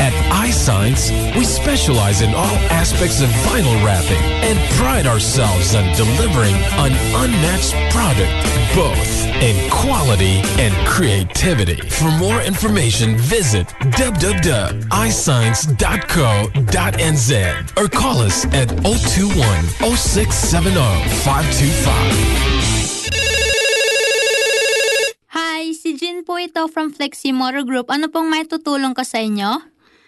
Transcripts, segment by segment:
At iSigns, we specialize in all aspects of vinyl wrapping and pride ourselves on delivering an unmatched product, both in quality and creativity. For more information, visit www.isigns.co.nz or call us at 021 0670 525. Hi, si Jin po ito from Flexi Motor Group. Ano pong may tutulong ko sa inyo?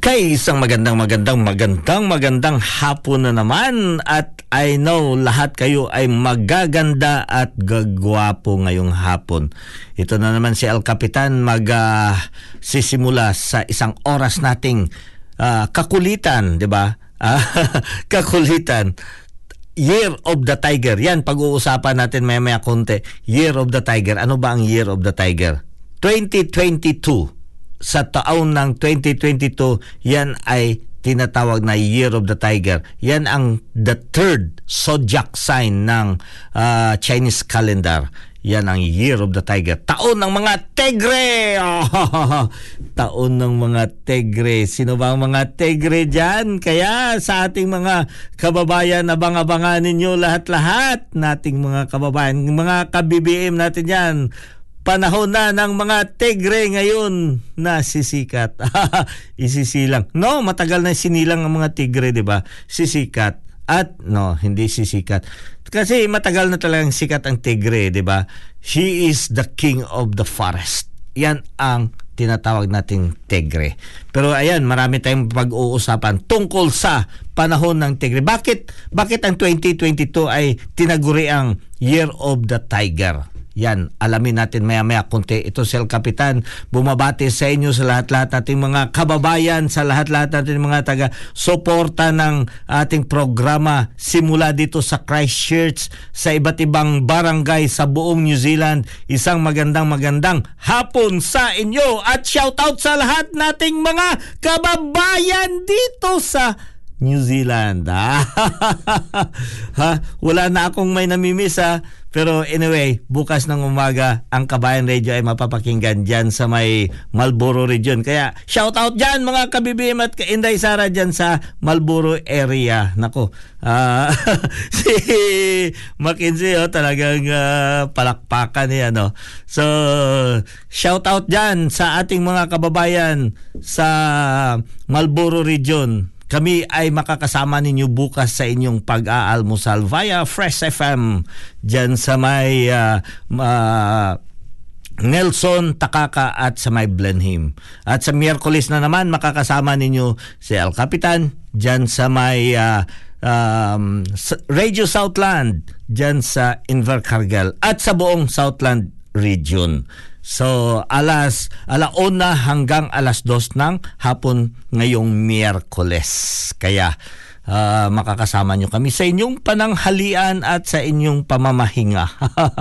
Okay, isang magandang magandang magandang magandang hapon na naman at I know lahat kayo ay magaganda at gagwapo ngayong hapon. Ito na naman si El Capitan mag ah, sisimula sa isang oras nating ah, kakulitan, 'di ba? Ah, kakulitan. Year of the Tiger. Yan, pag-uusapan natin maya-maya konti. Year of the Tiger. Ano ba ang Year of the Tiger? 2022 sa taon ng 2022, yan ay tinatawag na Year of the Tiger. Yan ang the third zodiac sign ng ah, Chinese calendar. Yan ang Year of the Tiger. Taon ng mga Tegre! Oh, taon ng mga Tegre. Sino ba ang mga Tegre dyan? Kaya sa ating mga kababayan, abang-abangan ninyo lahat-lahat nating mga kababayan. Mga ka-BBM natin yan panahon na ng mga tegre ngayon na sisikat. Isisilang. No, matagal na sinilang ang mga tigre, 'di ba? Sisikat. At no, hindi sisikat. Kasi matagal na talagang sikat ang tigre, 'di ba? She is the king of the forest. Yan ang tinatawag nating tigre. Pero ayan, marami tayong pag-uusapan tungkol sa panahon ng tigre. Bakit bakit ang 2022 ay tinaguri ang Year of the Tiger? Yan, alamin natin maya-maya kunti. Ito si El Capitan, bumabati sa inyo sa lahat-lahat nating mga kababayan, sa lahat-lahat nating mga taga-suporta ng ating programa simula dito sa Christchurch, sa iba't ibang barangay sa buong New Zealand. Isang magandang magandang hapon sa inyo at shoutout sa lahat nating mga kababayan dito sa New Zealand. ha? Wala na akong may namimiss ha. Pero anyway, bukas ng umaga, ang Kabayan Radio ay mapapakinggan dyan sa may Malboro region. Kaya shout out dyan mga kabibim at Inday Sara dyan sa Malboro area. Nako, uh, si Mackenzie oh, talagang uh, palakpakan niya. No? So, shout out dyan sa ating mga kababayan sa Malboro region kami ay makakasama ninyo bukas sa inyong pag-aalmusal via Fresh FM dyan sa may uh, uh, Nelson Takaka at sa may Blenheim. At sa Miyerkules na naman makakasama ninyo si El Capitan dyan sa may uh, um, Radio Southland dyan sa Invercargill at sa buong Southland region. So, alas alauna hanggang alas dos ng hapon ngayong Miyerkules. Kaya, uh, makakasama nyo kami sa inyong pananghalian at sa inyong pamamahinga.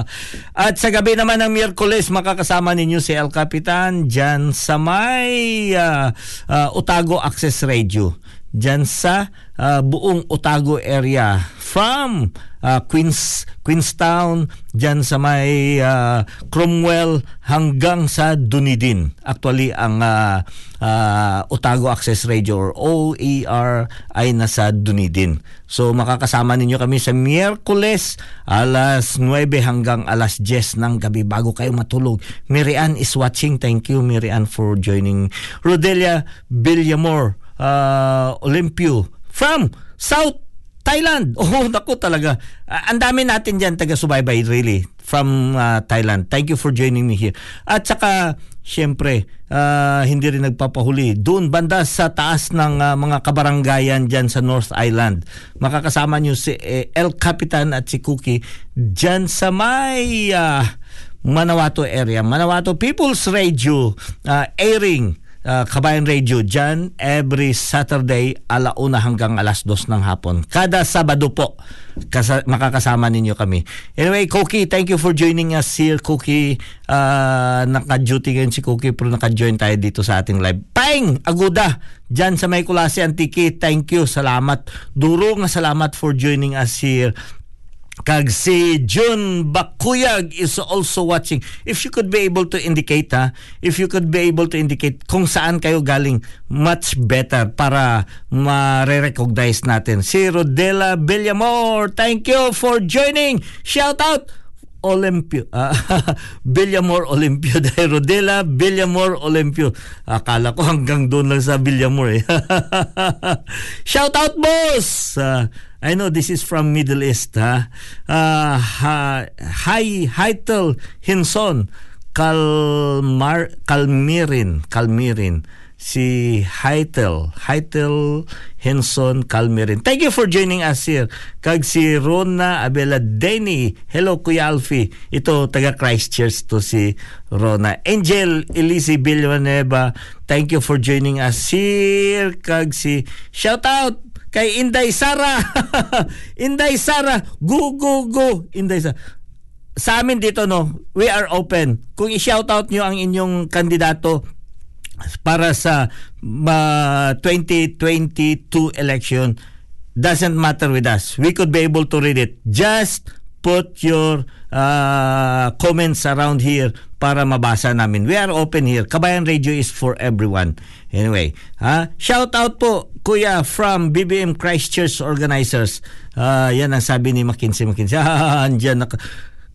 at sa gabi naman ng Miyerkules, makakasama ninyo si El Capitan dyan sa may uh, uh, Otago Access Radio. Dyan sa uh, buong Otago area from uh, Queens Queenstown diyan sa may uh, Cromwell hanggang sa Dunedin. Actually ang uh, uh, Otago Access Radio or OER ay nasa Dunedin. So makakasama ninyo kami sa Miyerkules alas 9 hanggang alas 10 ng gabi bago kayo matulog. Mirian is watching. Thank you Mirian for joining. Rodelia Villamor uh, Olympio from South Thailand. Oh, naku talaga. Uh, ang dami natin diyan taga-subaybay really from uh, Thailand. Thank you for joining me here. At saka syempre uh, hindi rin nagpapahuli doon banda sa taas ng uh, mga kabaranggayan diyan sa North Island. Makakasama niyo si eh, El Capitan at si Cookie diyan sa may uh, Manawato area. Manawato People's Radio uh, airing uh, Kabayan Radio dyan every Saturday alauna hanggang alas dos ng hapon. Kada Sabado po kasa- makakasama ninyo kami. Anyway, Cookie, thank you for joining us here. Cookie, uh, naka-duty ngayon si Cookie pero naka-join tayo dito sa ating live. Pang! Aguda! Dyan sa May Kulasi Antiki, thank you. Salamat. Duro nga salamat for joining us here kag si Jun Bakuyag is also watching. If you could be able to indicate ha, if you could be able to indicate kung saan kayo galing, much better para ma-recognize natin. Si Rodela Villamor, thank you for joining. Shout out Olympio. Uh, Villamor Olympio. Dahil Rodela Villamor Olympio. Akala ko hanggang doon lang sa Villamor eh. Shout out boss! Uh, I know this is from Middle East ha. Uh, ha Hi Heitel Hinson Kalmar Kalmirin Kalmirin si Heitel Heitel Henson Kalmirin. Thank you for joining us here. Kag si Rona Abela Denny. Hello Kuya Alfie. Ito taga Christchurch to si Rona. Angel Elise Villanueva. Thank you for joining us here. Kag si shout out kay Inday Sara. Inday Sara, go go go. Inday Sara. Sa amin dito no, we are open. Kung i-shout out nyo ang inyong kandidato para sa uh, 2022 election doesn't matter with us. We could be able to read it. Just put your uh, comments around here para mabasa namin. We are open here. Kabayan Radio is for everyone. Anyway, ha? shout out po Kuya from BBM Christchurch Organizers. Uh, yan ang sabi ni McKinsey. McKinsey, ah, andyan na.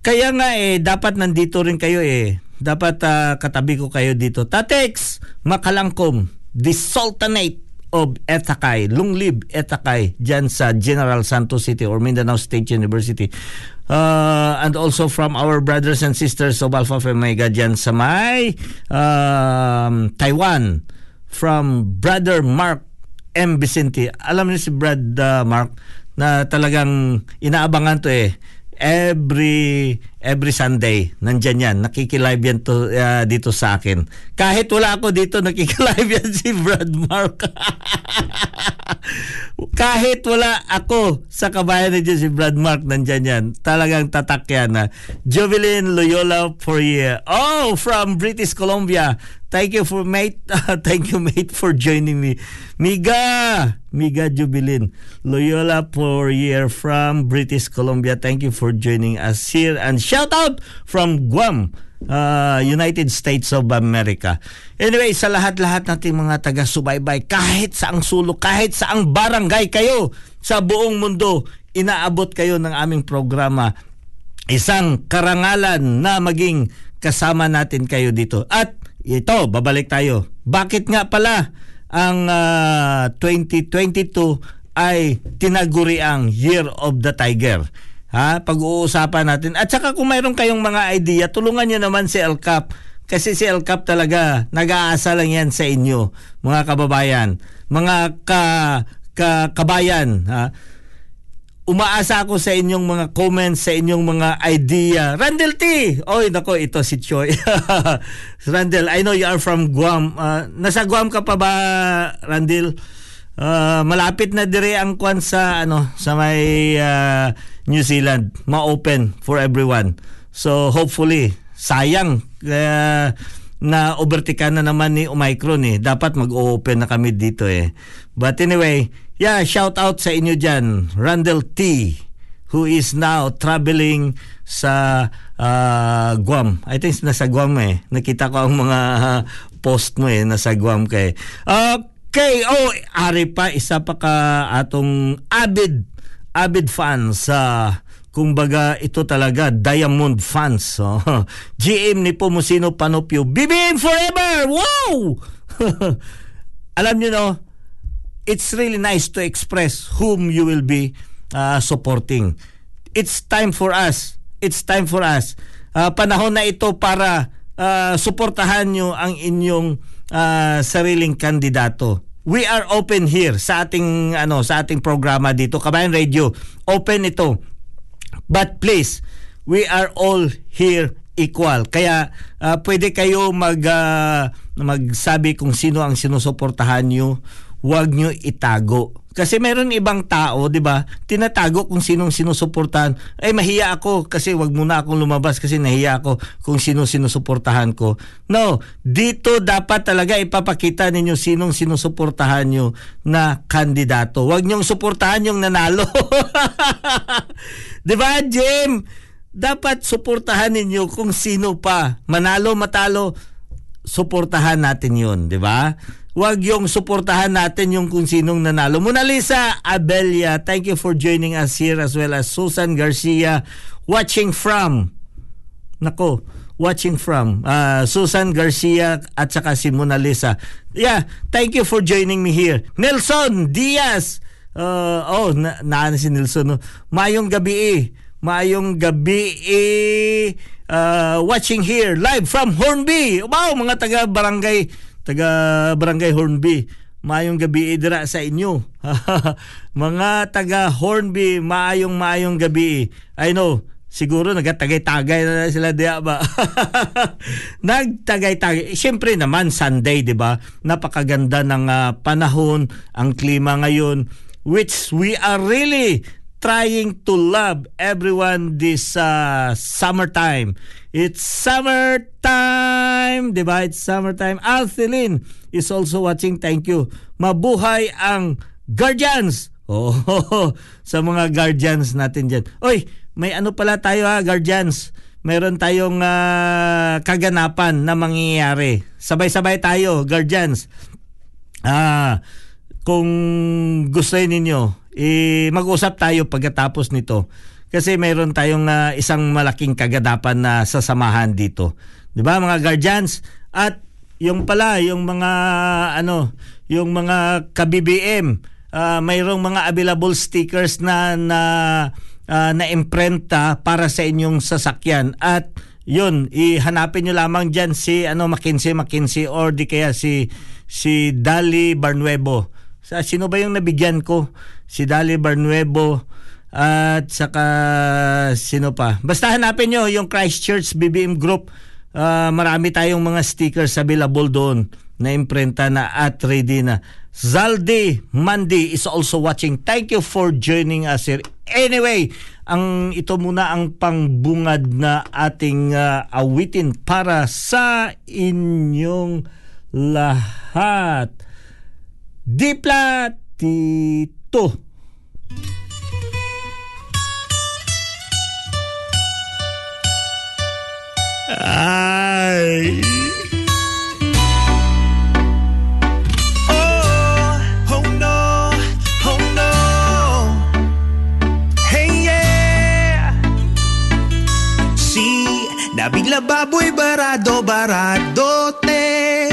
Kaya nga eh, dapat nandito rin kayo eh. Dapat uh, katabi ko kayo dito. Tatex, Makalangkom, the Sultanate of Etakay, Lunglib Etakay, dyan sa General Santos City or Mindanao State University. Uh, and also from our brothers and sisters of Alpha Phi Omega dyan sa may um, Taiwan from Brother Mark M. Vicente. Alam niyo si Brad uh, Mark na talagang inaabangan to eh. Every every Sunday, nandyan yan. Nakikilive yan to, uh, dito sa akin. Kahit wala ako dito, nakikilive yan si Brad Mark. Kahit wala ako sa kabayan na si Brad Mark, nandyan yan. Talagang tatak yan. Uh. Jovelyn Loyola for year. Oh, from British Columbia. Thank you for mate. Uh, thank you mate for joining me. Miga, Miga Jubilin. Loyola for year from British Columbia. Thank you for joining us here and shout out from Guam. Uh, United States of America. Anyway, sa lahat-lahat nating mga taga-subaybay, kahit saang sulok, kahit saang barangay kayo sa buong mundo, inaabot kayo ng aming programa. Isang karangalan na maging kasama natin kayo dito. At ito, babalik tayo. Bakit nga pala ang uh, 2022 ay tinaguri ang Year of the Tiger? Ha? Pag-uusapan natin. At saka kung mayroon kayong mga idea, tulungan nyo naman si El Cap. Kasi si El Cap talaga, nag-aasa lang yan sa inyo, mga kababayan. Mga ka, ka, kabayan. Ha? Umaasa ako sa inyong mga comments, sa inyong mga idea. Randall T! Oy, nako, ito si Choi. Randall, I know you are from Guam. Uh, nasa Guam ka pa ba, Randall? Uh, malapit na dire ang kwan sa ano sa may uh, New Zealand ma-open for everyone so hopefully sayang uh, na overtake na naman ni Omicron eh dapat mag-open na kami dito eh but anyway yeah shout out sa inyo diyan Randall T who is now traveling sa uh, Guam. I think nasa Guam eh. Nakita ko ang mga post mo eh, nasa Guam kay. Uh, Oh, ari pa isa pa ka atong avid avid fans sa uh, kumbaga ito talaga Diamond fans. Oh. GM ni Pomusino Panopio, BBM forever. Wow! Alam niyo no, it's really nice to express whom you will be uh, supporting. It's time for us. It's time for us. Uh, panahon na ito para uh, suportahan niyo ang inyong uh, sariling kandidato. We are open here sa ating ano sa ating programa dito Kabayan Radio. Open ito. But please, we are all here equal. Kaya uh, pwede kayo mag uh, magsabi kung sino ang sinusuportahan niyo. Huwag niyo itago kasi meron ibang tao, 'di ba? Tinatago kung sinong sinusuportahan. Ay mahiya ako kasi wag muna akong lumabas kasi nahiya ako kung sino sinusuportahan ko. No, dito dapat talaga ipapakita ninyo sinong sinusuportahan nyo na kandidato. Wag niyong suportahan yung nanalo. 'Di ba, Jim? Dapat suportahan ninyo kung sino pa. Manalo, matalo, suportahan natin 'yun, 'di ba? Wag yung suportahan natin yung kung sinong nanalo. Mona Lisa Abelia, thank you for joining us here as well as Susan Garcia watching from Nako, watching from uh, Susan Garcia at saka si Mona Lisa. Yeah, thank you for joining me here. Nelson Diaz. Uh, oh, na, na si Nelson. No? Mayong gabi eh. Mayong gabi eh. Uh, watching here live from Hornby. Wow, mga taga barangay taga Barangay Hornby. Maayong gabi idra sa inyo. mga taga Hornby, maayong maayong gabi. I know, siguro nagatagay-tagay na sila diya ba? Nagtagay-tagay. Siyempre naman Sunday, 'di ba? Napakaganda ng uh, panahon, ang klima ngayon which we are really trying to love everyone this uh, summertime. It's summertime, di ba? It's summertime. Althilin is also watching. Thank you. Mabuhay ang Guardians. Oh, sa mga Guardians natin dyan. Oy, may ano pala tayo ha, Guardians. Meron tayong uh, kaganapan na mangyayari. Sabay-sabay tayo, Guardians. Ah, kung gusto ninyo, eh, mag-usap tayo pagkatapos nito. Kasi mayroon tayong uh, isang malaking kaganapan na sasamahan dito. 'Di ba mga guardians? At yung pala, yung mga ano, yung mga ka-BBM, uh, mayroong mga available stickers na na uh, na imprenta para sa inyong sasakyan at yun ihanapin niyo lamang diyan si ano McKinsey McKinsey or di kaya si si Dali Barnuevo sa sino ba yung nabigyan ko si Dali Barnuevo At saka sino pa? Basta hanapin nyo yung Christchurch BBM Group. Ah, marami tayong mga stickers available doon na imprenta na at ready na. Zaldi Mandi is also watching. Thank you for joining us here. Anyway, ang ito muna ang pangbungad na ating ah, awitin para sa inyong lahat. Dipla Ay. Oh, oh oh nabigla baboy barado baradote.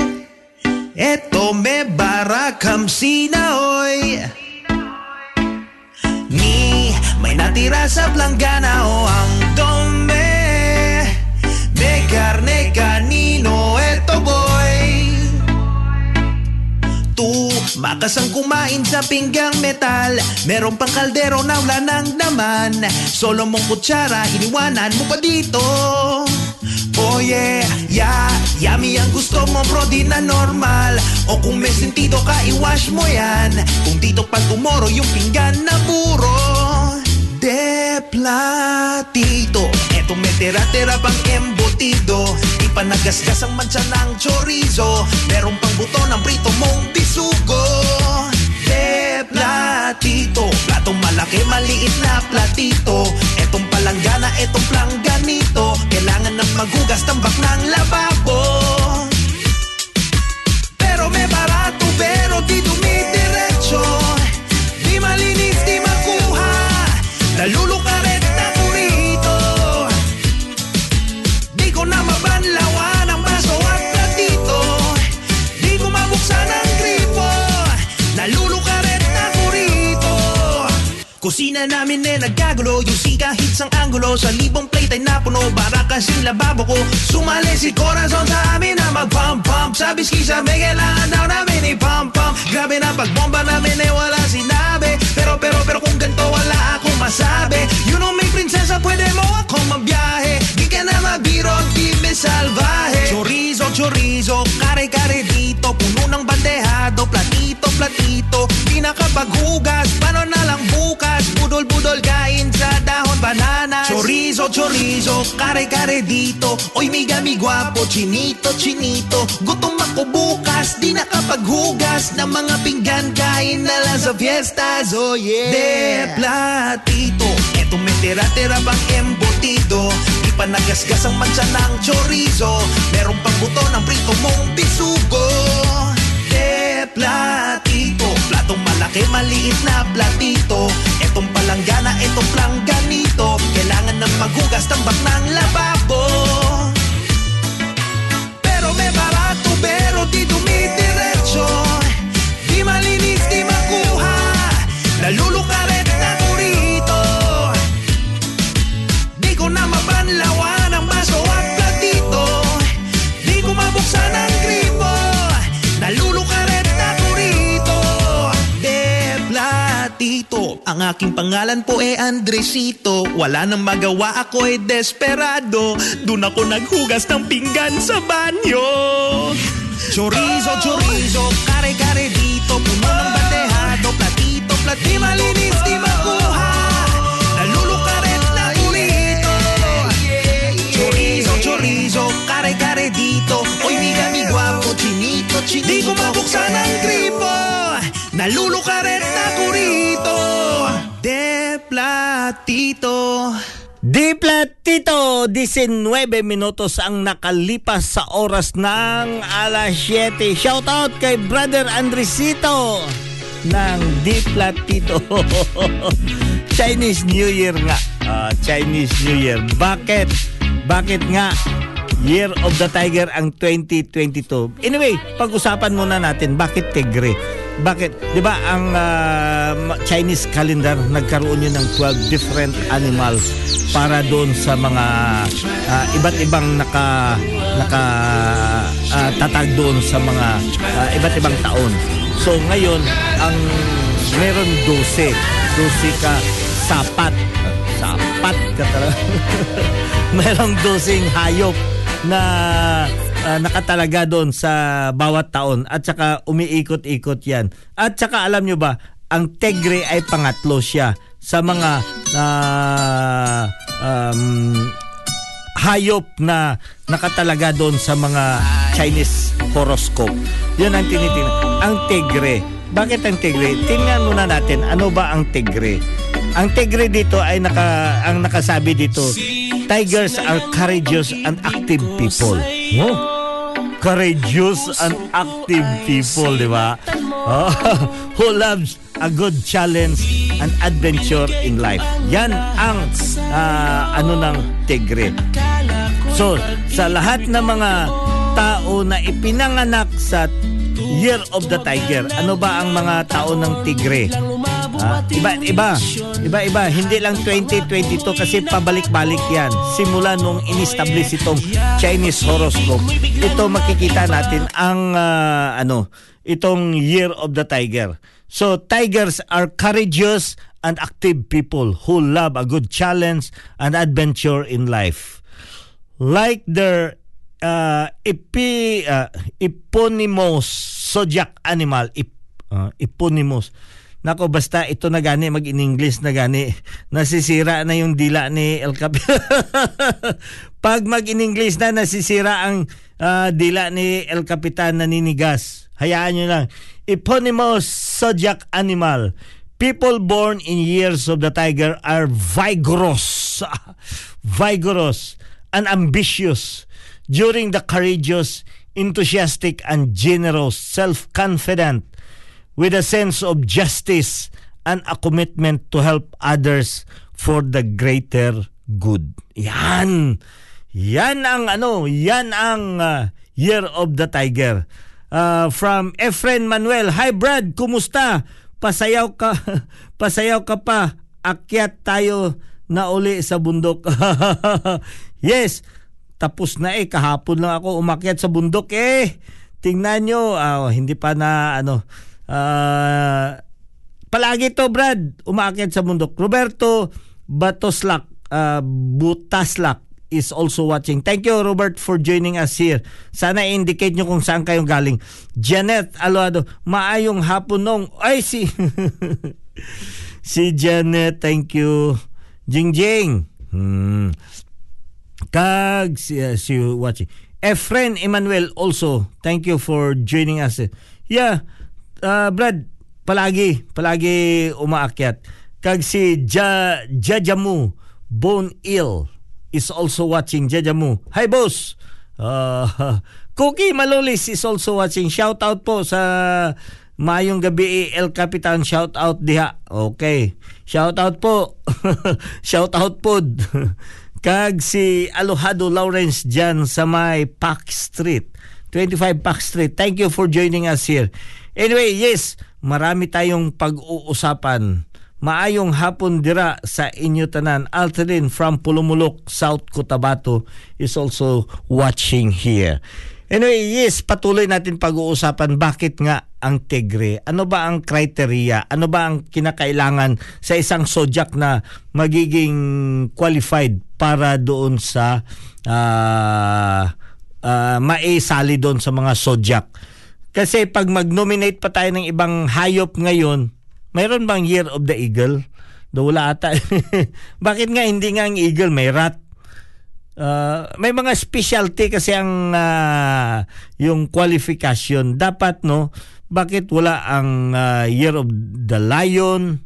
Eto me barakam sinaoy. Ni may natira sa planggana o ang dome. Carne canino eto boy. Tu, makasang kumain sa pinggang metal. Meron pang kaldero na wala ng laman Solo mong kutsara, iniwanan mo pa dito. Oh yeah, yeah, yummy ang gusto mo bro di na normal. O kung may sentido ka, iwash mo yan. Kung dito pa tomorrow yung pinggan na puro platito. Eto may tira-tira pang embutido. Di pa nagasgas ang mancha ng chorizo. Meron pang buto ng prito mong bisugo De platito. Platong malaki, maliit na platito. Etong palanggana, etong plangganito Kailangan ng magugas tambak ng lababo. Pero may barato pero di dumidiretso. Di malinis, di makuha Nalulukaret Kusina namin eh nagkagulo. Yung si kahit sang anggulo Sa libong plate ay napuno. Para kasing lababo ko. Sumali si Corazon sa amin na mag-pump pump Sabi ski sa may kailangan daw namin i-pump pump Grabe na pagbomba namin eh wala sinabi. Pero pero pero kung ganito wala akong masabi. You know may prinsesa pwede mo akong mabiyahe ka na mabiro, di me salvaje. Chorizo, chorizo, kare-kare dito Puno ng bandehado, platito, platito. Di nakapaghugas, paano na lang bukas Budol-budol kain sa dahon banana. Chorizo, chorizo, kare-kare dito Oy, migami gwapo, chinito, chinito. Gutom ako bukas, di nakapaghugas Ng mga pinggan, kain na lang sa fiestas Oh yeah De platito, eto may tira-tira bang embutido Di pa ang mancha ng chorizo. Meron pang buto ng prito mong bisugo De platito Platong malaki, maliit na platito. Etong palanggana, etong plangganito Kailangan ng maghugas tambak ng lababo. Pero may barato, pero di dumidiretso. Di malinis, di makuha. Nalulukaret Ang aking pangalan po e Andresito. Wala nang magawa ako e desperado. Doon ako naghugas ng pinggan sa banyo. Chorizo, chorizo, kare-kare dito. Puno ng bandehado, platito, platito. Di malinis, di makuha. Nalulukaret na kurito Chorizo, chorizo, kare-kare dito. Oy, mi guapo, chinito, chinito. Di ko mabuksan ang gripo. Nalulukaret platito Di Platito, 19 minutos ang nakalipas sa oras ng alas 7. Shoutout kay Brother Andresito ng Di Platito. Chinese New Year nga. Ah, Chinese New Year. Bakit? Bakit nga? Year of the Tiger ang 2022. Anyway, pag-usapan muna natin bakit tigre. Bakit? 'Di ba ang ma- Chinese calendar nagkaroon yun ng 12 different animals para doon sa mga ah, iba't ibang naka naka ah, tatag doon sa mga ah, iba't ibang taon. So ngayon ang meron 12. 12 ka sapat. Sapat ka talaga. Merong dosing hayop na uh, nakatalaga doon sa bawat taon at saka umiikot-ikot yan. At saka alam nyo ba, ang tegre ay pangatlo siya sa mga uh, um, hayop na nakatalaga doon sa mga Chinese horoscope. Yun ang tinitingnan. Ang tegre. Bakit ang tegre? Tingnan muna natin ano ba ang tegre. Ang tegre dito ay naka, ang nakasabi dito, tigers are courageous and active people. Oh, courageous and active people, di ba? Oh, who loves a good challenge and adventure in life. Yan ang uh, ano ng tegre. So, sa lahat ng mga tao na ipinanganak sa Year of the Tiger, ano ba ang mga tao ng tigre? Ah, iba, iba, iba, iba. Hindi lang 2022 kasi pabalik-balik yan. Simula nung in-establish itong Chinese horoscope. Ito makikita natin ang uh, ano, itong Year of the Tiger. So, tigers are courageous and active people who love a good challenge and adventure in life. Like their uh, epi, uh, eponymous zodiac animal, ep, uh, eponymous Nako basta ito na gani mag in English na gani nasisira na yung dila ni El Cap. Pag mag in English na nasisira ang uh, dila ni El Capitan naninigas. Hayaan niyo lang. Eponymous zodiac animal. People born in years of the tiger are vigorous, vigorous and ambitious during the courageous, enthusiastic and generous, self-confident with a sense of justice and a commitment to help others for the greater good. Yan. Yan ang ano, yan ang uh, Year of the Tiger. Uh, from Efren Manuel, Hi Brad, kumusta? Pasayaw ka, pasayaw ka pa. Akyat tayo na uli sa bundok. yes, tapos na eh. Kahapon lang ako umakyat sa bundok eh. Tingnan nyo, uh, hindi pa na ano, Uh, palagi to Brad, umaakyat sa bundok. Roberto Batoslak, uh, Butaslak is also watching. Thank you Robert for joining us here. Sana indicate nyo kung saan kayong galing. Janet Aluado, maayong hapon nung. Ay si si Janet, thank you. Jingjing. Hmm. Kag si, uh, si watching. Efren Emmanuel also, thank you for joining us. Yeah, uh, Brad, palagi, palagi umaakyat. Kag si ja, Jajamu Bone Ill is also watching. Jajamu. Hi, boss! Uh, Cookie Malolis is also watching. Shout out po sa Mayong gabi El Capitan shout out diha. Okay. Shout out po. shout out po. Kag si Alohado Lawrence Jan sa may Park Street. 25 Park Street. Thank you for joining us here. Anyway, yes, marami tayong pag-uusapan. Maayong hapon dira sa inyo tanan. Alterin from Pulumulok, South Cotabato is also watching here. Anyway, yes, patuloy natin pag-uusapan bakit nga ang tegre. Ano ba ang criteria? Ano ba ang kinakailangan sa isang zodiac na magiging qualified para doon sa uh, uh, maisali doon sa mga zodiac? Kasi pag mag-nominate pa tayo ng ibang hayop ngayon, mayroon bang Year of the Eagle? Do wala ata. Bakit nga hindi nga ang eagle may rat? Uh, may mga specialty kasi ang uh, yung qualification. Dapat no, bakit wala ang uh, Year of the Lion,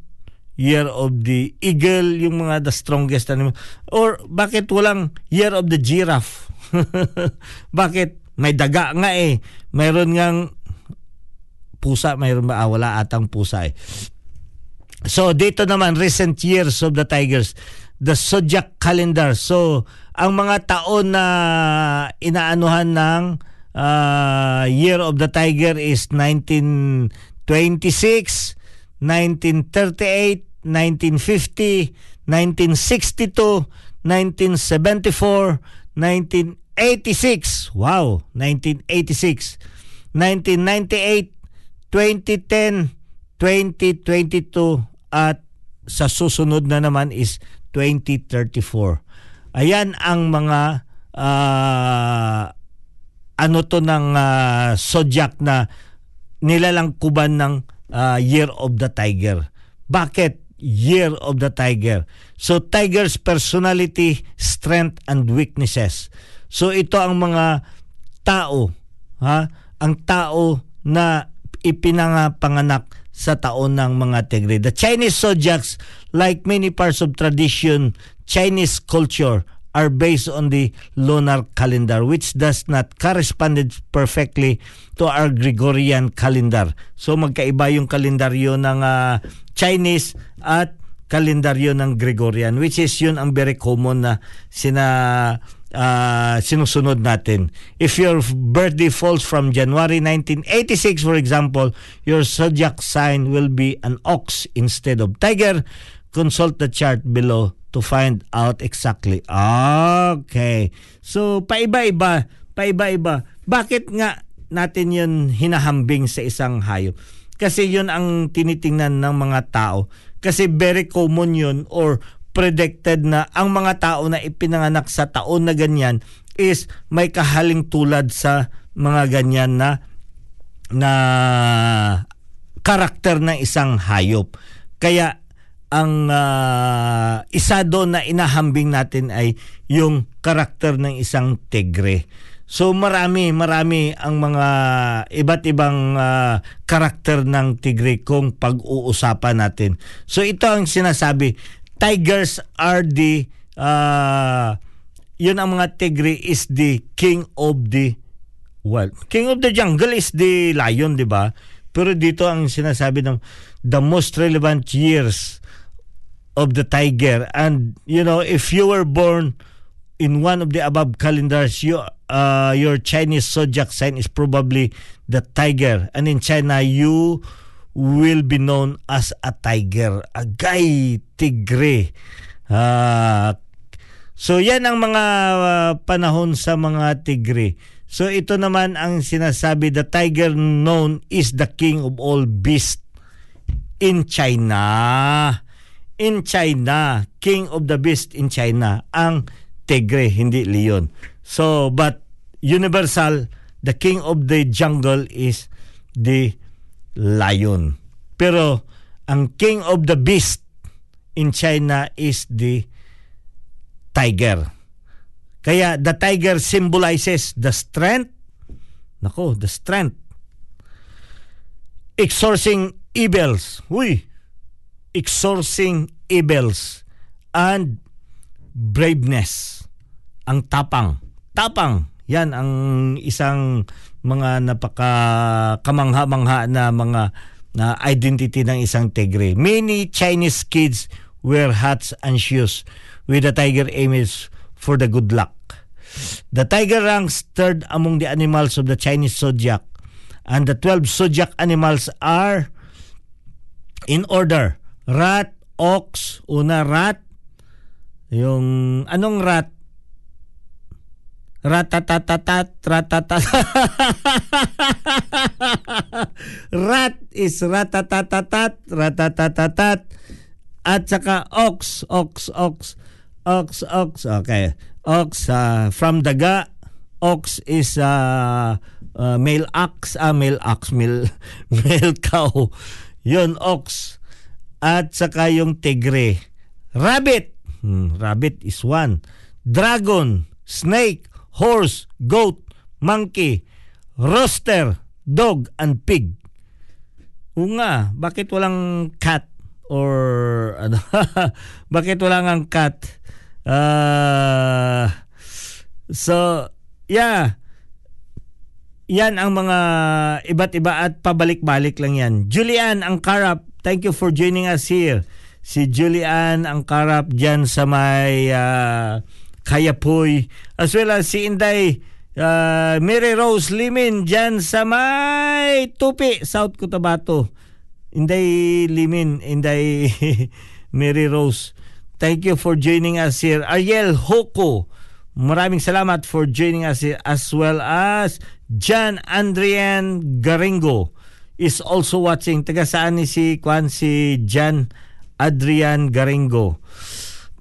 Year of the Eagle, yung mga the strongest animal? Or bakit walang Year of the Giraffe? bakit? May daga nga eh. Mayroon ngang pusa, mayroon ba? Ah, wala atang pusa eh. So dito naman, recent years of the Tigers, the zodiac calendar. So ang mga taon na inaanuhan ng uh, Year of the Tiger is 1926, 1938, 1950, 1962, 1974, 19 86. Wow, 1986. 1998, 2010, 2022 at sa susunod na naman is 2034. Ayan ang mga uh, ano to ng uh, zodiac na nilalangkuban ng uh, Year of the Tiger. Bakit Year of the Tiger? So Tiger's personality, strength and weaknesses. So ito ang mga tao, ha? Ang tao na ipinangapanganak sa taon ng mga Tigre. The Chinese zodiacs, like many parts of tradition, Chinese culture, are based on the lunar calendar which does not correspond perfectly to our Gregorian calendar. So magkaiba yung kalendaryo ng uh, Chinese at kalendaryo ng Gregorian which is yun ang very common na sina uh, sinusunod natin. If your birthday falls from January 1986 for example, your zodiac sign will be an ox instead of tiger. Consult the chart below to find out exactly. Okay. So, paiba-iba, paiba-iba. Bakit nga natin yun hinahambing sa isang hayop? Kasi yun ang tinitingnan ng mga tao. Kasi very common yun or predicted na ang mga tao na ipinanganak sa taon na ganyan is may kahaling tulad sa mga ganyan na na karakter ng isang hayop. Kaya ang uh, isa doon na inahambing natin ay yung karakter ng isang tigre. So marami, marami ang mga iba't ibang uh, karakter ng tigre kung pag-uusapan natin. So ito ang sinasabi, tigers are the uh, yun ang mga tigre is the king of the well, king of the jungle is the lion, di ba? Pero dito ang sinasabi ng the most relevant years of the tiger. And you know if you were born in one of the above calendars you uh, your Chinese zodiac sign is probably the tiger. And in China you will be known as a tiger agay tigre. Uh, so yan ang mga uh, panahon sa mga tigre. So ito naman ang sinasabi the tiger known is the king of all beasts in China. In China, king of the beast in China, ang tigre, hindi leon. So, but universal, the king of the jungle is the lion. Pero, ang king of the beast in China is the tiger. Kaya the tiger symbolizes the strength. Nako, the strength. Exorcising evils. Uy, exorcising evils and braveness ang tapang tapang yan ang isang mga napaka kamangha-mangha na mga na identity ng isang tigre. Many chinese kids wear hats and shoes with a tiger image for the good luck. The tiger ranks third among the animals of the chinese zodiac and the 12 zodiac animals are in order. Rat, ox, una rat, yung anong rat? Ratatatatat, ratatat. rat is ratatatatat, ratatatatat. At saka ox, ox, ox, ox, ox. Okay. Ox uh, from daga. Ox is uh, uh, male ox, ah, male ox, male, male cow. Yun, ox at saka yung tigre. Rabbit, hmm, rabbit is one. Dragon, snake, horse, goat, monkey, rooster, dog, and pig. O nga, bakit walang cat or ano? bakit walang ang cat? Uh, so, yeah. Yan ang mga iba't iba at pabalik-balik lang yan. Julian ang karap Thank you for joining us here. Si Julian ang karap dyan sa may uh, Kayapoy. As well as si Inday uh, Mary Rose Limin dyan sa may Tupi, South Cotabato. Inday Limin, Inday Mary Rose. Thank you for joining us here. Ariel Hoko. Maraming salamat for joining us here as well as John Andrian Garingo is also watching. Taga saan ni si Kwan si Jan Adrian Garingo.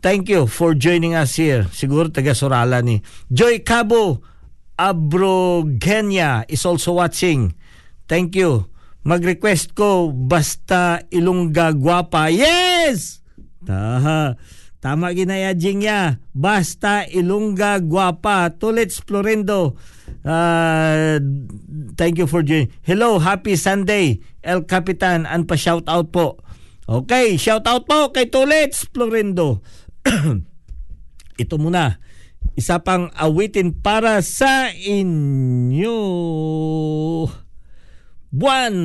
Thank you for joining us here. Siguro taga Sorala ni. Joy Cabo Abrogenia is also watching. Thank you. Mag-request ko basta Ilongga Guapa. Yes! Taha. Tama ginaya niya. Basta Ilongga Guapa. Tulits Florendo. Uh, thank you for joining. Hello, happy Sunday. El Capitan, and pa shout out po. Okay, shout out po kay Tulits Florendo. Ito muna. Isa pang awitin para sa inyo. Buwan.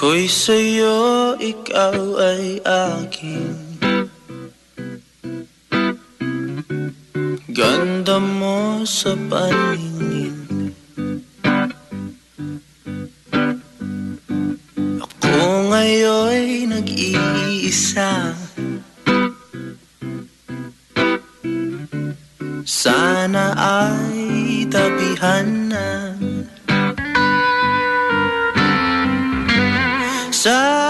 Ako'y sa'yo, ikaw ay akin. Ganda mo sa paningin. Ako ngayon'y nag-iisa. Sana ay tabihan na Sa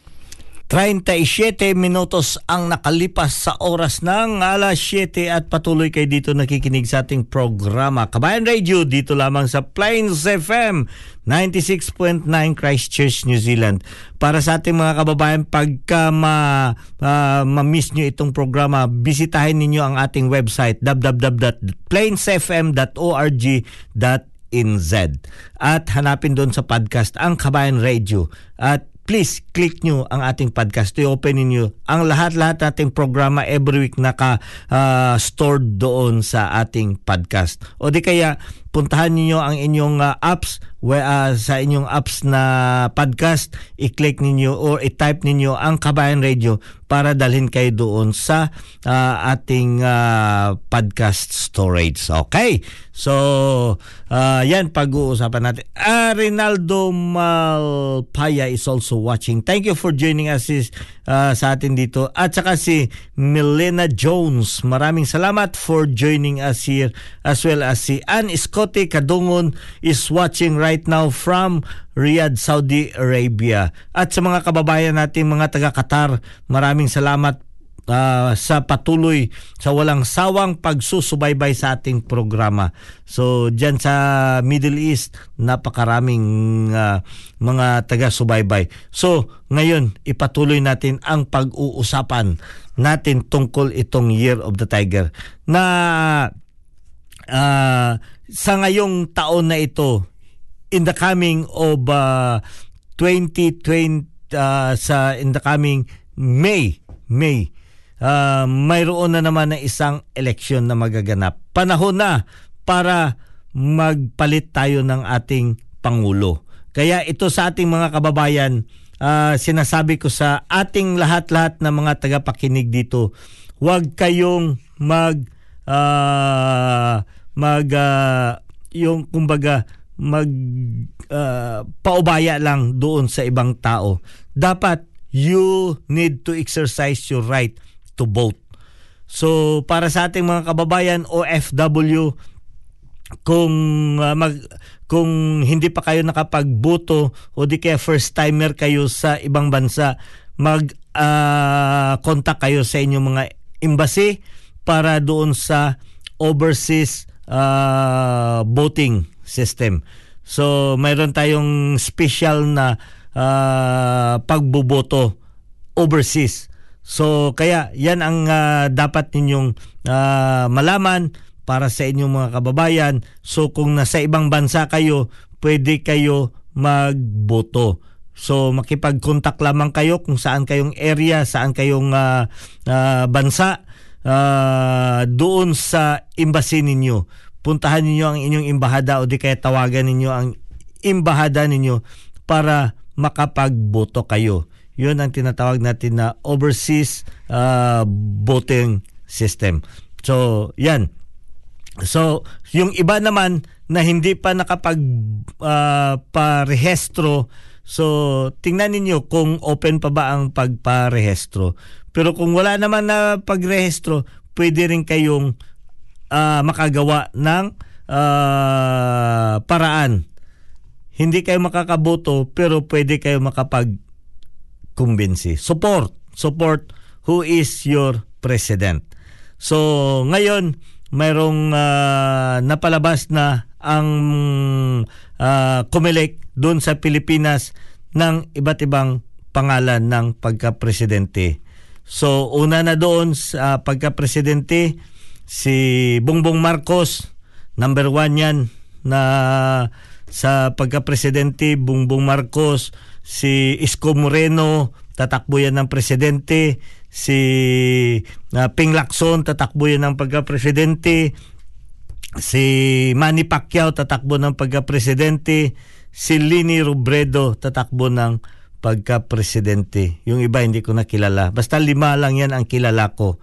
37 minutos ang nakalipas sa oras ng alas 7 at patuloy kayo dito nakikinig sa ating programa. Kabayan Radio dito lamang sa Plains FM 96.9 Christchurch, New Zealand. Para sa ating mga kababayan, pagka ma, uh, ma-miss nyo itong programa, bisitahin ninyo ang ating website www.plainsfm.org.nz at hanapin doon sa podcast ang Kabayan Radio at please click nyo ang ating podcast. I-open ninyo ang lahat-lahat nating programa every week naka uh, stored doon sa ating podcast. O di kaya puntahan niyo ang inyong uh, apps where, uh, sa inyong apps na podcast, i-click ninyo or i-type ninyo ang Kabayan Radio para dalhin kayo doon sa uh, ating uh, podcast storage. Okay? So, uh, yan pag-uusapan natin. Uh, Rinaldo Malpaya is also watching. Thank you for joining us uh, sa atin dito. At saka si Milena Jones. Maraming salamat for joining us here as well as si Ann Scotty Kadungon is watching right now from Riyadh, Saudi Arabia. At sa mga kababayan natin, mga taga-Qatar, maraming salamat uh, sa patuloy sa walang sawang pagsusubaybay sa ating programa. So diyan sa Middle East napakaraming uh, mga taga-subaybay. So ngayon ipatuloy natin ang pag-uusapan natin tungkol itong Year of the Tiger na uh, sa ngayong taon na ito in the coming of uh, 2020 uh, sa in the coming May May uh, mayroon na naman ng isang eleksyon na magaganap. Panahon na para magpalit tayo ng ating pangulo. Kaya ito sa ating mga kababayan, uh, sinasabi ko sa ating lahat-lahat na mga tagapakinig dito, huwag kayong mag uh, mag uh, yung kumbaga mag uh, paubaya lang doon sa ibang tao. Dapat you need to exercise your right to vote. So para sa ating mga kababayan OFW kung uh, mag kung hindi pa kayo nakapagboto o di kaya first timer kayo sa ibang bansa mag uh, contact kayo sa inyong mga embassy para doon sa overseas uh, voting system. So mayroon tayong special na uh, pagboboto overseas. So kaya yan ang uh, dapat ninyong uh, malaman para sa inyong mga kababayan. So kung nasa ibang bansa kayo, pwede kayo magboto. So makipag-contact lamang kayo kung saan kayong area, saan kayong ah, ah, bansa ah, doon sa embassy ninyo. Puntahan ninyo ang inyong imbahada o di kaya tawagan ninyo ang imbahada ninyo para makapagboto kayo. Yun ang tinatawag natin na overseas ah, voting system. So, yan. So, yung iba naman na hindi pa nakapag ah, parehistro, so tingnan ninyo kung open pa ba ang pagparehistro. Pero kung wala naman na pagrehistro, pwede rin kayong ah, makagawa ng ah, paraan. Hindi kayo makakaboto pero pwede kayo makapag kumbinsi. Support. Support who is your president. So, ngayon, mayroong ah, napalabas na ang uh, Comelec doon sa Pilipinas ng iba't ibang pangalan ng pagka-presidente. So, una na doon sa pagka-presidente, si Bongbong Marcos, number one yan na sa pagka-presidente, Bongbong Marcos, si Isko Moreno, tatakbo yan ng presidente, si uh, Ping Lacson, tatakbo yan ng pagka-presidente, si Manny Pacquiao, tatakbo ng pagka-presidente, si Lini Robredo, tatakbo ng pagka-presidente. Yung iba hindi ko nakilala. Basta lima lang yan ang kilala ko.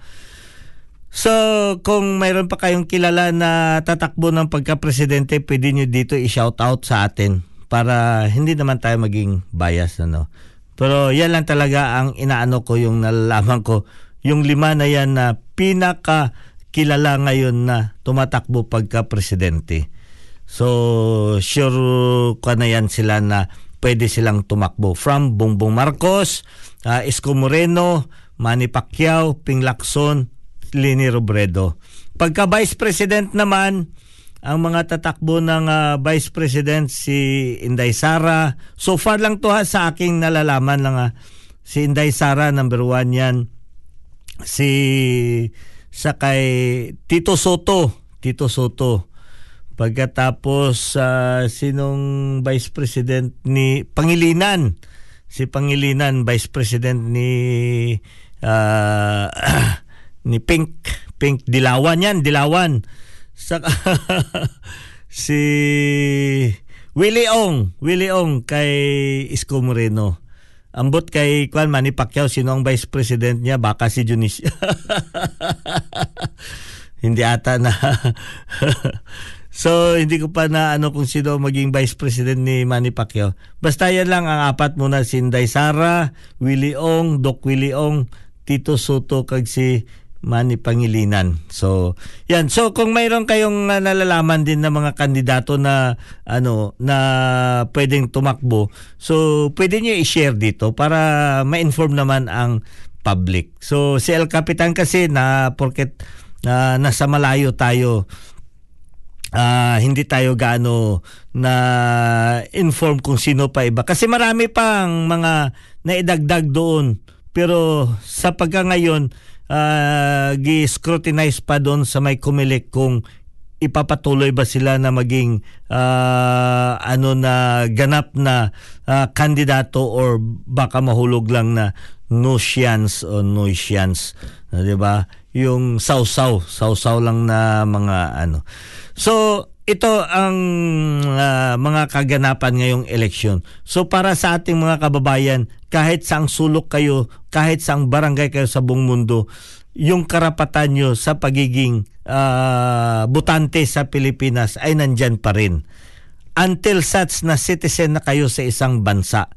So, kung mayroon pa kayong kilala na tatakbo ng pagka-presidente, pwede nyo dito i-shout out sa atin para hindi naman tayo maging bias. Ano? Pero yan lang talaga ang inaano ko, yung nalalaman ko. Yung lima na yan na pinaka kilala ngayon na tumatakbo pagka-presidente. So, sure ko na yan sila na pwede silang tumakbo. From Bongbong Marcos, uh, Isko Moreno, Manny Pacquiao, Ping Lacson, Lini Robredo. Pagka Vice President naman, ang mga tatakbo ng uh, Vice President si Inday Sara. So far lang to ha, sa aking nalalaman lang ha. Si Inday Sara, number one yan. Si sa kay Tito Soto. Tito Soto. Pagkatapos uh, sinong Vice President ni Pangilinan. Si Pangilinan, Vice President ni uh, ni Pink Pink Dilawan yan, Dilawan. Sa si Willie Ong, Willie Ong kay Isko Moreno. Ambot kay Kwan Manny Pacquiao, sino ang vice president niya? Baka si Junis. hindi ata na So, hindi ko pa na ano kung sino maging vice president ni Manny Pacquiao. Basta yan lang ang apat muna si Inday Sara, Willie Ong, Doc Willie Ong, Tito Soto, kag si Manny Pangilinan. So, yan. So, kung mayroon kayong uh, nalalaman din na mga kandidato na ano na pwedeng tumakbo, so pwede niyo i-share dito para ma-inform naman ang public. So, si El Capitan kasi na porket uh, nasa malayo tayo uh, hindi tayo gaano na inform kung sino pa iba. Kasi marami pang mga naidagdag doon. Pero sa pagka ngayon, uh, gi-scrutinize pa doon sa may kumilik kung ipapatuloy ba sila na maging uh, ano na ganap na uh, kandidato or baka mahulog lang na no chance o no chance, 'di ba? Yung sausaw, sausaw lang na mga ano. So, ito ang uh, mga kaganapan ngayong eleksyon. So para sa ating mga kababayan, kahit saang sulok kayo, kahit saang barangay kayo sa buong mundo, yung karapatan nyo sa pagiging uh, butante sa Pilipinas ay nandyan pa rin. Until such na citizen na kayo sa isang bansa.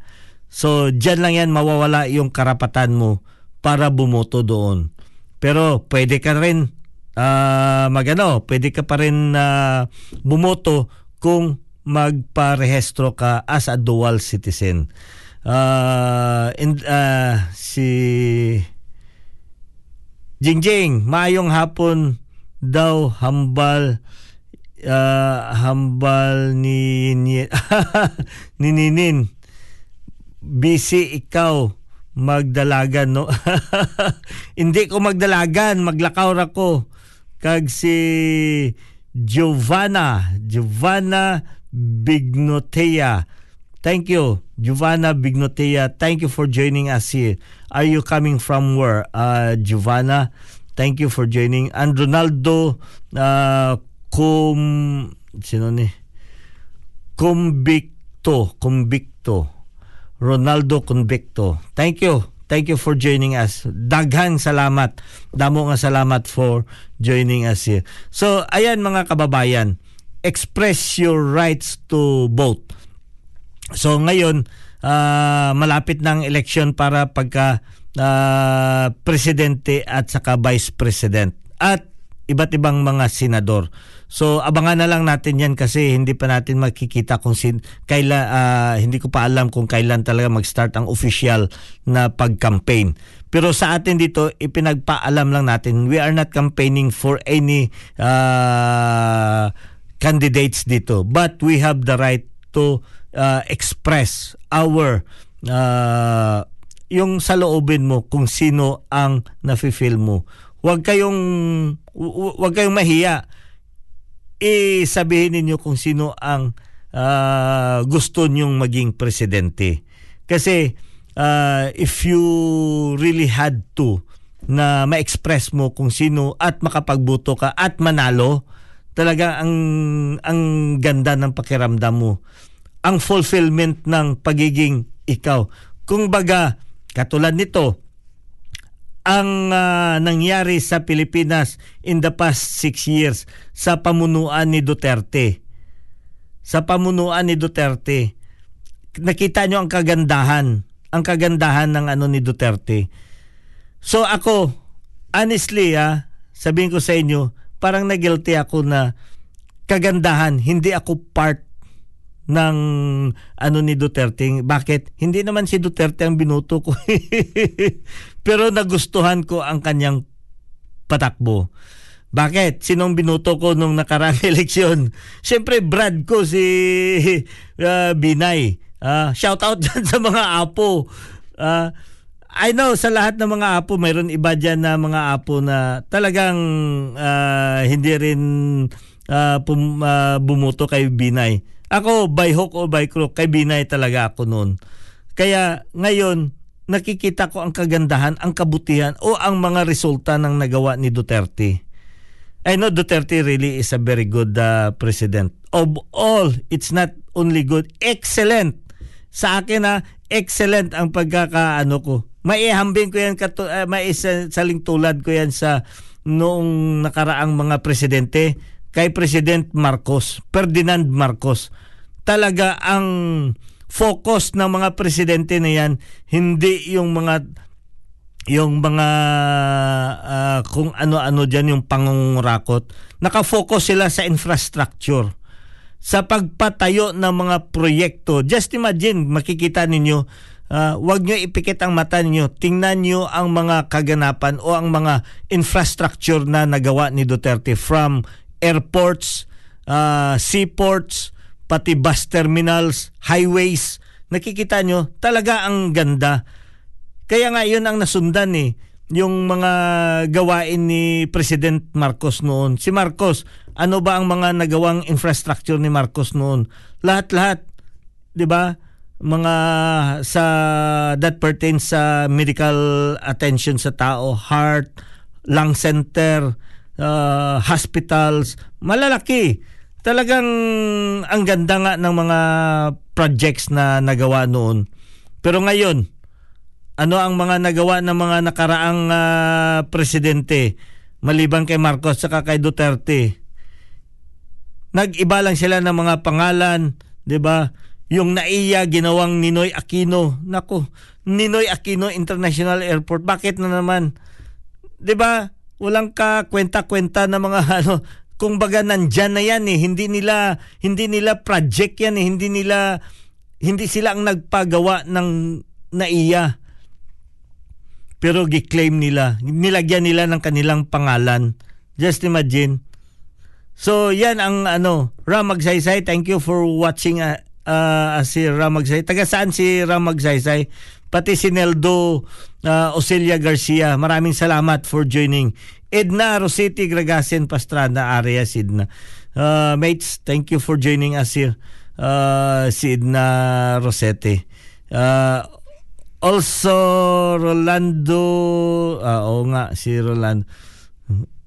So dyan lang yan mawawala yung karapatan mo para bumoto doon. Pero pwede ka rin uh, magano, pwede ka pa rin uh, bumoto kung magparehistro ka as a dual citizen. Uh, in, uh, si Jingjing, maayong hapon daw hambal uh, hambal ni ni, ni. Busy ikaw magdalagan no. Hindi ko magdalagan, maglakaw ra ko kag si Giovanna, Giovanna Bignotea Thank you. Giovanna Bignotea, thank you for joining us here. Are you coming from where? Uh, Giovanna, thank you for joining. And Ronaldo uh, Cum... Sino ni? Convicto. Convicto. Ronaldo Convicto. Thank you. Thank you for joining us. Daghang salamat. Damo nga salamat for joining us here. So, ayan mga kababayan, express your rights to vote. So, ngayon, ah, malapit ng election para pagka ah, presidente at saka vice president at iba't ibang mga senador. So abangan na lang natin 'yan kasi hindi pa natin makikita kung sin kailan ah, hindi ko pa alam kung kailan talaga mag-start ang official na pag-campaign. Pero sa atin dito ipinagpaalam lang natin we are not campaigning for any ah, candidates dito but we have the right to ah, express our ah, yung sa loobin mo kung sino ang nafi-feel mo. Huwag kayong hu- hu- huwag kayong mahiya. Isabihin ninyo kung sino ang ah, gusto nyong maging presidente. Kasi ah, if you really had to na ma-express mo kung sino at makapagbuto ka at manalo, talaga ang ang ganda ng pakiramdam mo. Ang fulfillment ng pagiging ikaw. Kung baga, katulad nito, ang ah, nangyari sa Pilipinas in the past six years sa pamunuan ni Duterte. Sa pamunuan ni Duterte, nakita nyo ang kagandahan, ang kagandahan ng ano ni Duterte. So ako, honestly ah, sabihin ko sa inyo, parang nagilty ako na kagandahan, hindi ako part ng ano ni Duterte. Bakit? Hindi naman si Duterte ang binuto ko. Pero nagustuhan ko ang kanyang patakbo. Bakit? Sinong binuto ko nung nakaraang eleksyon? Siyempre, Brad ko si uh, Binay. Ah, shout out dyan sa mga apo. Ah, I know sa lahat ng mga apo, mayroon iba dyan na mga apo na talagang ah, hindi rin ah, pum- ah, bumuto kay Binay. Ako, by hook or by crook, kay Binay talaga ako noon. Kaya ngayon, nakikita ko ang kagandahan, ang kabutihan o ang mga resulta ng nagawa ni Duterte. I know Duterte really is a very good uh, president. Of all, it's not only good, excellent. Sa akin na excellent ang pagkakaano ko. Maihambing ko yan, katu- uh, maisaling tulad ko yan sa noong nakaraang mga presidente kay President Marcos, Ferdinand Marcos. Talaga ang focus ng mga presidente na yan, hindi yung mga yung mga ah, kung ano-ano dyan yung pangungurakot, nakafocus sila sa infrastructure. Sa pagpatayo ng mga proyekto. Just imagine, makikita ninyo, ah, wag nyo ipikit ang mata ninyo, tingnan nyo ang mga kaganapan o ang mga infrastructure na nagawa ni Duterte from airports, ah, seaports, pati bus terminals, highways. Nakikita nyo, talaga ang ganda. Kaya nga yun ang nasundan eh. Yung mga gawain ni President Marcos noon. Si Marcos, ano ba ang mga nagawang infrastructure ni Marcos noon? Lahat-lahat, 'di ba? Mga sa that pertains sa medical attention sa tao, heart, lung center, uh, hospitals, malalaki. Talagang ang ganda nga ng mga projects na nagawa noon. Pero ngayon, ano ang mga nagawa ng mga nakaraang ah, presidente maliban kay Marcos at kay Duterte? Nag-iba lang sila ng mga pangalan, 'di ba? Yung naiya ginawang Ninoy Aquino. Nako, Ninoy Aquino International Airport. Bakit na naman? 'Di ba? Walang ka kwenta-kwenta na mga ano kung baga nandyan na yan eh. Hindi nila hindi nila project yan eh. Hindi nila hindi sila ang nagpagawa ng naiya. Pero gi-claim nila nilagyan nila ng kanilang pangalan. Just imagine. So yan ang ano Ram Magsaysay thank you for watching uh, uh, si Ram Magsaysay taga saan si Ram Magsaysay pati si Neldo uh, Ocelia Garcia. Maraming salamat for joining Edna Rositi Gragasen Pastrana Arias Edna uh, mates thank you for joining us here uh, si Edna Rosete. Uh, also, Rolando, ah, oo nga, si Rolando.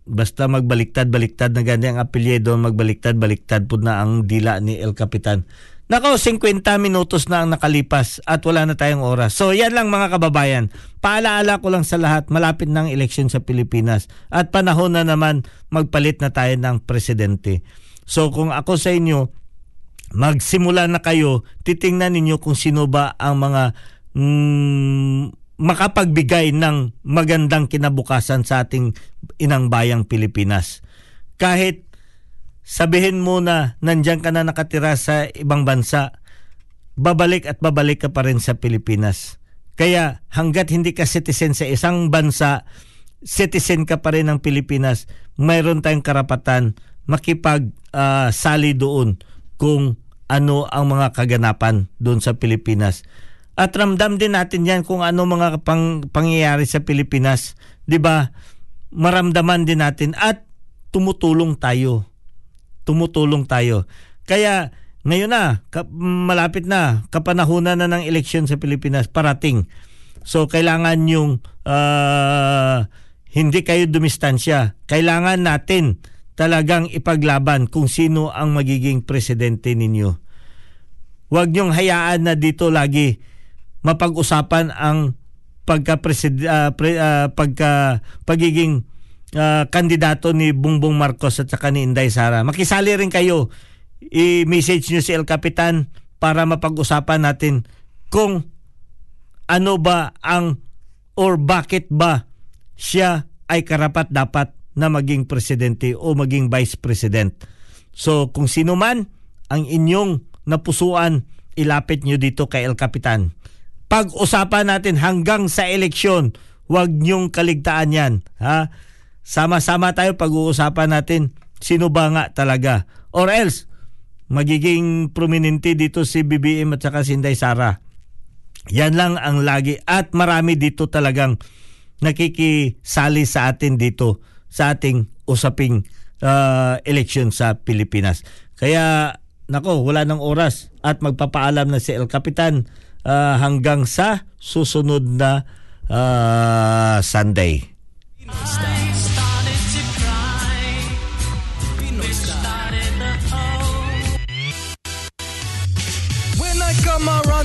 Basta magbaliktad-baliktad na ganyan ang apelyido, magbaliktad-baliktad po na ang dila ni El Capitan. Nako, 50 minutos na ang nakalipas at wala na tayong oras. So yan lang mga kababayan. Paalaala ko lang sa lahat, malapit na ang eleksyon sa Pilipinas at panahon na naman magpalit na tayo ng presidente. So kung ako sa inyo, magsimula na kayo, titingnan ninyo kung sino ba ang mga mm, makapagbigay ng magandang kinabukasan sa ating inang bayang Pilipinas. Kahit sabihin mo na nandyan ka na nakatira sa ibang bansa, babalik at babalik ka pa rin sa Pilipinas. Kaya hanggat hindi ka citizen sa isang bansa, citizen ka pa rin ng Pilipinas, mayroon tayong karapatan makipag ah, sali doon kung ano ang mga kaganapan doon sa Pilipinas. At ramdam din natin yan kung ano mga pang, pangyayari sa Pilipinas. 'Di ba? Maramdaman din natin at tumutulong tayo tumutulong tayo. Kaya ngayon na, malapit na, kapanahunan na ng eleksyon sa Pilipinas, parating. So kailangan yung ah, hindi kayo dumistansya. Kailangan natin talagang ipaglaban kung sino ang magiging presidente ninyo. Huwag niyong hayaan na dito lagi mapag-usapan ang pagka pre, ah, pagka pagiging ah, kandidato ni Bongbong Marcos at saka ni Inday Sara. Makisali rin kayo. I-message nyo si El Capitan para mapag-usapan natin kung ano ba ang or bakit ba siya ay karapat dapat na maging presidente o maging vice president. So kung sino man ang inyong napusuan, ilapit nyo dito kay El Capitan. Pag-usapan natin hanggang sa eleksyon, huwag nyong kaligtaan yan. Ha? Sama-sama tayo pag-uusapan natin sino ba nga talaga. Or else, magiging prominente dito si BBM at saka si Inday Sara. Yan lang ang lagi. At marami dito talagang nakikisali sa atin dito sa ating usaping uh, eleksyon sa Pilipinas. Kaya, nako, wala ng oras at magpapaalam na si El Capitan uh, hanggang sa susunod na uh, Sunday. When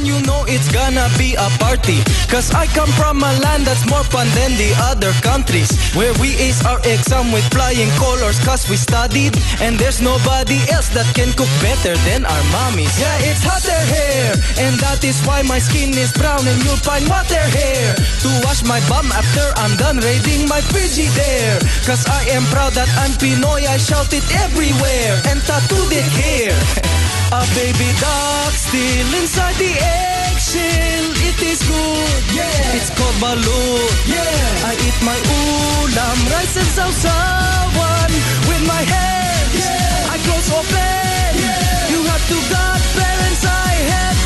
you know it's gonna be a party. Cause I come from a land that's more fun than the other countries. Where we ace our exam with flying colors, cause we studied. And there's nobody else that can cook better than our mommies. Yeah, it's hotter here. And that is why my skin is brown and you'll find water here. To wash my bum after I'm done raiding my Frigidaire. Cause I am proud that I'm Pinoy, I shout it everywhere. And tattooed it here. A baby dog still inside the eggshell. It is good. Yeah. It's called balut. Yeah. I eat my ulam, rice and sausawan with my hands. Yeah. I close open. Yeah. You have to God parents. I have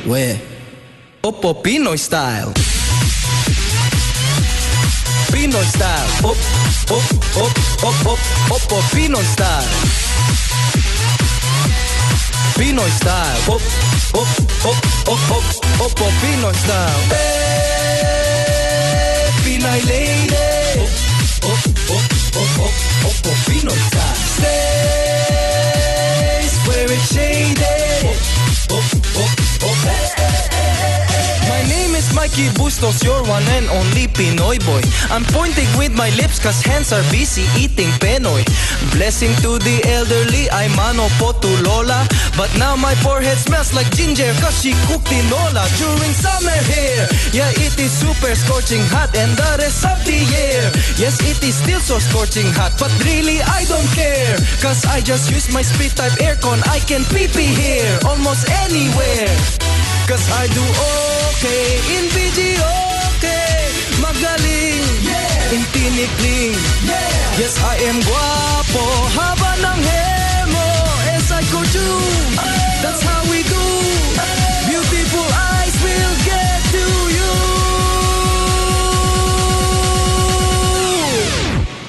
them. Where? Opo Pinoy style. Popino style. Pop, pop, pop, pop, pop, pop, Popino style. Pinoy style. Pop, pop, pop, pop, pop, pop, Popino style. Hey, Pinoy lady. Pop, pop, pop, pop, pop, Popino style. Stays where it's shaded. Pop, pop, pop, pop, pop is Mikey Bustos, your one and only Pinoy boy. I'm pointing with my lips cause hands are busy eating Penoy. Blessing to the elderly, I mano po to Lola. But now my forehead smells like ginger cause she cooked tinola during summer here. Yeah, it is super scorching hot and the rest of the year. Yes, it is still so scorching hot, but really I don't care. Cause I just use my split type aircon, I can pee pee here almost anywhere. Cause I do okay in video, okay. Magaling in tinikling. Yes, I am guapo. Haba ng hair mo. As I go to. That's how we do. Beautiful eyes will get to you.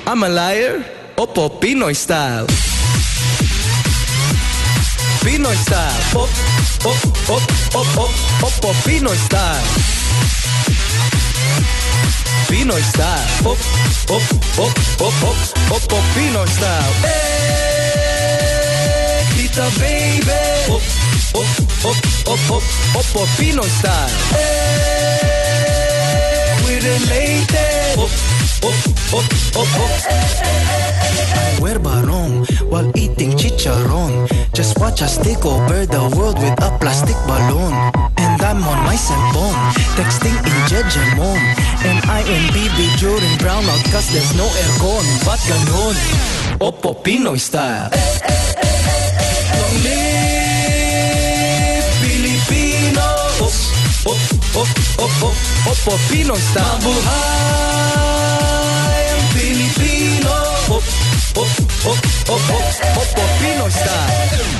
I'm a liar. Opo, Pinoy style. Pinoy style. Op, op, op, op, op, opo, Pinoy style. Pinoy style. Op, op, op, op, op, opo, Pinoy style. Hey, Tita baby. Op, op, op, op, op, opo, Pinoy style. Hey, we're related. Op, op, op. I wear barong while eating chicharon. Just watch us take over the world with a plastic balloon. And I'm on my cell phone, texting in Jejemon. And I am BB during brownout cause there's no aircon. Ba't ganon? Oppo Pinoy style. Filipino. Op, op, op, op, op, Oppo Pinoy style. Mabuhay Filipino. Pop, pop, pop, pop, pop, pop,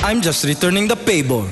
I'm just returning the favor.